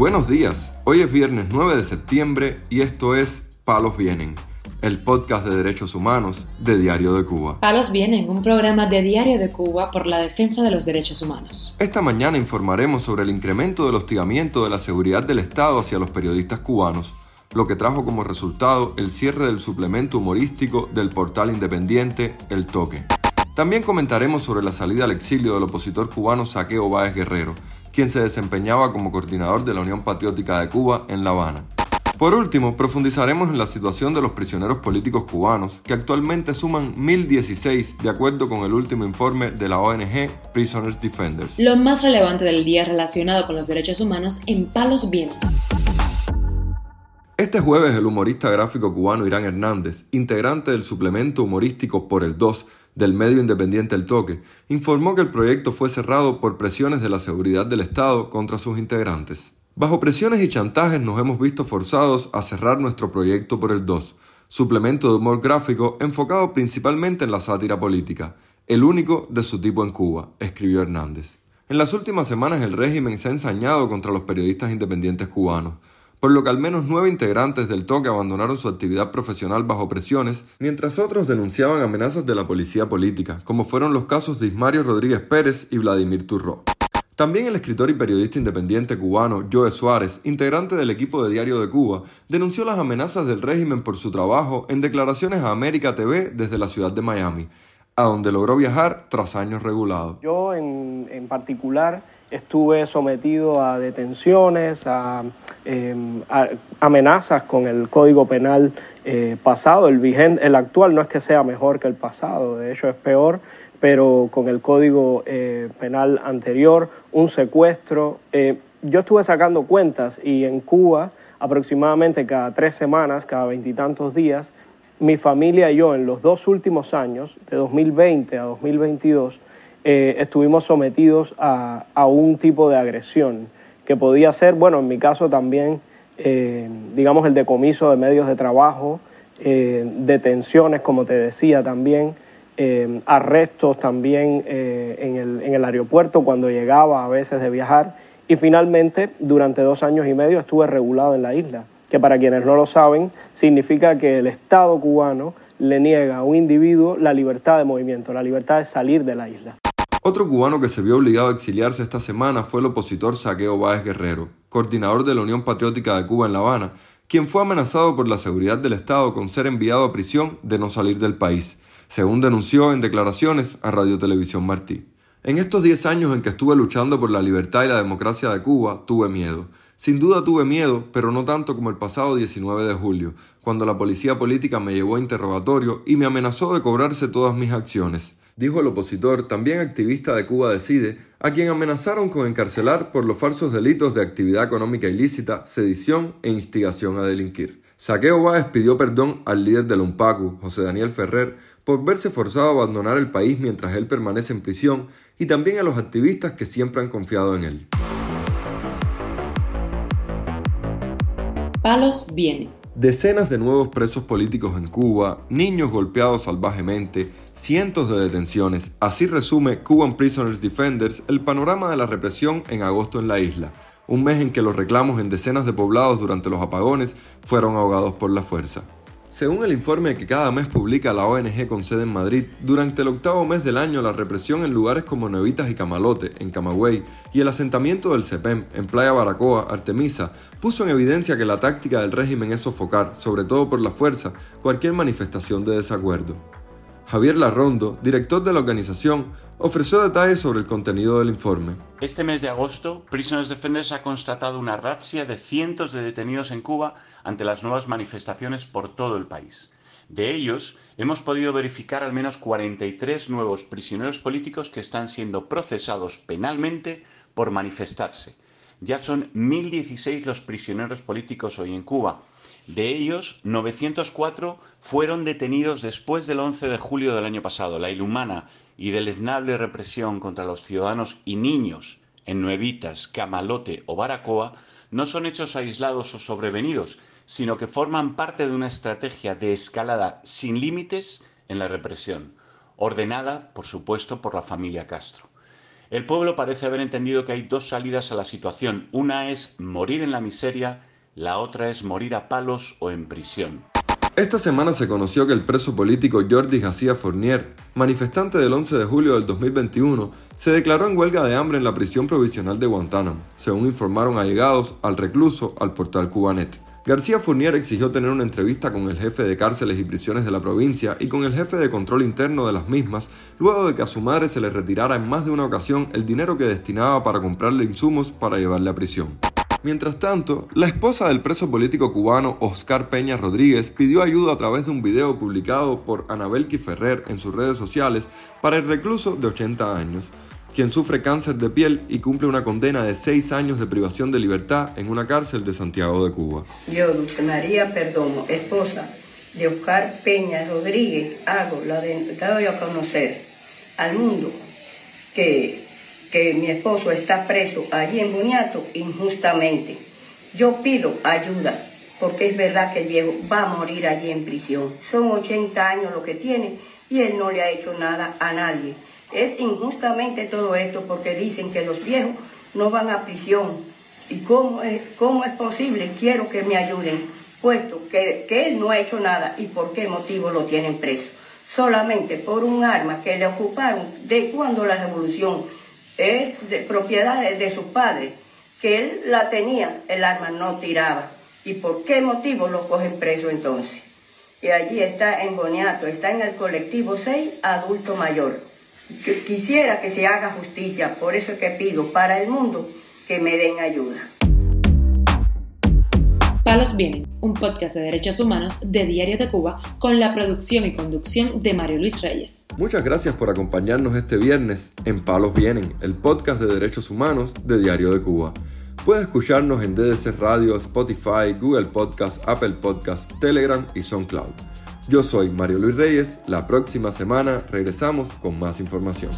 Buenos días, hoy es viernes 9 de septiembre y esto es Palos Vienen, el podcast de derechos humanos de Diario de Cuba. Palos Vienen, un programa de Diario de Cuba por la defensa de los derechos humanos. Esta mañana informaremos sobre el incremento del hostigamiento de la seguridad del Estado hacia los periodistas cubanos, lo que trajo como resultado el cierre del suplemento humorístico del portal independiente El Toque. También comentaremos sobre la salida al exilio del opositor cubano Saqueo Báez Guerrero, quien se desempeñaba como coordinador de la Unión Patriótica de Cuba en La Habana. Por último, profundizaremos en la situación de los prisioneros políticos cubanos, que actualmente suman 1.016 de acuerdo con el último informe de la ONG Prisoners Defenders. Lo más relevante del día relacionado con los derechos humanos en Palos Vientos. Este jueves el humorista gráfico cubano Irán Hernández, integrante del suplemento humorístico Por el 2, del medio independiente El Toque, informó que el proyecto fue cerrado por presiones de la seguridad del Estado contra sus integrantes. Bajo presiones y chantajes nos hemos visto forzados a cerrar nuestro proyecto por el 2, suplemento de humor gráfico enfocado principalmente en la sátira política, el único de su tipo en Cuba, escribió Hernández. En las últimas semanas el régimen se ha ensañado contra los periodistas independientes cubanos, por lo que al menos nueve integrantes del toque abandonaron su actividad profesional bajo presiones, mientras otros denunciaban amenazas de la policía política, como fueron los casos de Ismario Rodríguez Pérez y Vladimir Turró. También el escritor y periodista independiente cubano Joe Suárez, integrante del equipo de Diario de Cuba, denunció las amenazas del régimen por su trabajo en declaraciones a América TV desde la ciudad de Miami, a donde logró viajar tras años regulados. Yo en, en particular estuve sometido a detenciones, a, em, amenazas con el Código Penal eh, pasado. El, vigente, el actual no es que sea mejor que el pasado, de hecho es peor, pero con el Código eh, Penal anterior, un secuestro. Eh, yo estuve sacando cuentas y en Cuba aproximadamente cada tres semanas, cada veintitantos días, mi familia y yo en los dos últimos años, de 2020 a 2022, eh, estuvimos sometidos a, un tipo de agresión que podía ser, bueno, en mi caso también, eh, digamos, el decomiso de medios de trabajo, eh, detenciones, como te decía también, arrestos también en el, en el aeropuerto cuando llegaba a veces de viajar y finalmente durante dos años y medio estuve regulado en la isla, que para quienes no lo saben significa que el Estado cubano le niega a un individuo la libertad de movimiento, la libertad de salir de la isla. Otro cubano que se vio obligado a exiliarse esta semana fue el opositor Saqueo Báez Guerrero, coordinador de la Unión Patriótica de Cuba en La Habana, quien fue amenazado por la seguridad del Estado con ser enviado a prisión de no salir del país, según denunció en declaraciones a Radio Televisión Martí. En estos 10 años en que estuve luchando por la libertad y la democracia de Cuba, tuve miedo. Sin duda tuve miedo, pero no tanto como el pasado 19 de julio, cuando la policía política me llevó a interrogatorio y me amenazó de cobrarse todas mis acciones dijo el opositor, también activista de Cuba Decide, a quien amenazaron con encarcelar por los falsos delitos de actividad económica ilícita, sedición e instigación a delinquir. Saqueo Báez pidió perdón al líder del UNPACU, José Daniel Ferrer, por verse forzado a abandonar el país mientras él permanece en prisión y también a los activistas que siempre han confiado en él. Palos viene. Decenas de nuevos presos políticos en Cuba, niños golpeados salvajemente, cientos de detenciones. Así resume Cuban Prisoners Defenders el panorama de la represión en agosto en la isla, un mes en que los reclamos en decenas de poblados durante los apagones fueron ahogados por la fuerza. Según el informe que cada mes publica la ONG con sede en Madrid, durante el octavo mes del año la represión en lugares como Nuevitas y Camalote, en Camagüey, y el asentamiento del CEPEM, en Playa Baracoa, Artemisa, puso en evidencia que la táctica del régimen es sofocar, sobre todo por la fuerza, cualquier manifestación de desacuerdo. Javier Larrondo, director de la organización, ofreció detalles sobre el contenido del informe. Este mes de agosto, Prisoners Defenders ha constatado una razzia de cientos de detenidos en Cuba ante las nuevas manifestaciones por todo el país. De ellos, hemos podido verificar al menos 43 nuevos prisioneros políticos que están siendo procesados penalmente por manifestarse. Ya son 1.016 los prisioneros políticos hoy en Cuba, de ellos, 904 fueron detenidos después del 11 de julio del año pasado. La inhumana y deleznable represión contra los ciudadanos y niños en Nuevitas, Camalote o Baracoa no son hechos aislados o sobrevenidos, sino que forman parte de una estrategia de escalada sin límites en la represión, ordenada, por supuesto, por la familia Castro. El pueblo parece haber entendido que hay dos salidas a la situación. Una es morir en la miseria, la otra es morir a palos o en prisión. Esta semana se conoció que el preso político Jordi García Fournier, manifestante del 11 de julio del 2021, se declaró en huelga de hambre en la prisión provisional de Guantánamo, según informaron allegados al recluso al portal Cubanet. García Fournier exigió tener una entrevista con el jefe de cárceles y prisiones de la provincia y con el jefe de control interno de las mismas, luego de que a su madre se le retirara en más de una ocasión el dinero que destinaba para comprarle insumos para llevarle a prisión. Mientras tanto, la esposa del preso político cubano Oscar Peña Rodríguez pidió ayuda a través de un video publicado por Anabelki Ferrer en sus redes sociales para el recluso de 80 años, quien sufre cáncer de piel y cumple una condena de 6 años de privación de libertad en una cárcel de Santiago de Cuba. Yo, Dulce María Perdomo, esposa de Oscar Peña Rodríguez, hago la de, doy a conocer al mundo que que mi esposo está preso allí en Boniato injustamente. Yo pido ayuda, porque es verdad que el viejo va a morir allí en prisión. Son 80 años lo que tiene y él no le ha hecho nada a nadie. Es injustamente todo esto porque dicen que los viejos no van a prisión. ¿Y cómo es, cómo es posible? Quiero que me ayuden, puesto que, que él no ha hecho nada y por qué motivo lo tienen preso. Solamente por un arma que le ocuparon de cuando la revolución es de propiedad de, su padre, que él la tenía, el arma no tiraba. ¿Y por qué motivo lo cogen preso entonces? Y allí está en Boniato, está en el colectivo 6, adulto mayor. Quisiera que se haga justicia, por eso es que pido para el mundo que me den ayuda. Palos Vienen, un podcast de derechos humanos de Diario de Cuba con la producción y conducción de Mario Luis Reyes. Muchas gracias por acompañarnos este viernes en Palos Vienen, el podcast de derechos humanos de Diario de Cuba. Puedes escucharnos en DDC Radio, Spotify, Google Podcast, Apple Podcast, Telegram y SoundCloud. Yo soy Mario Luis Reyes, la próxima semana regresamos con más información.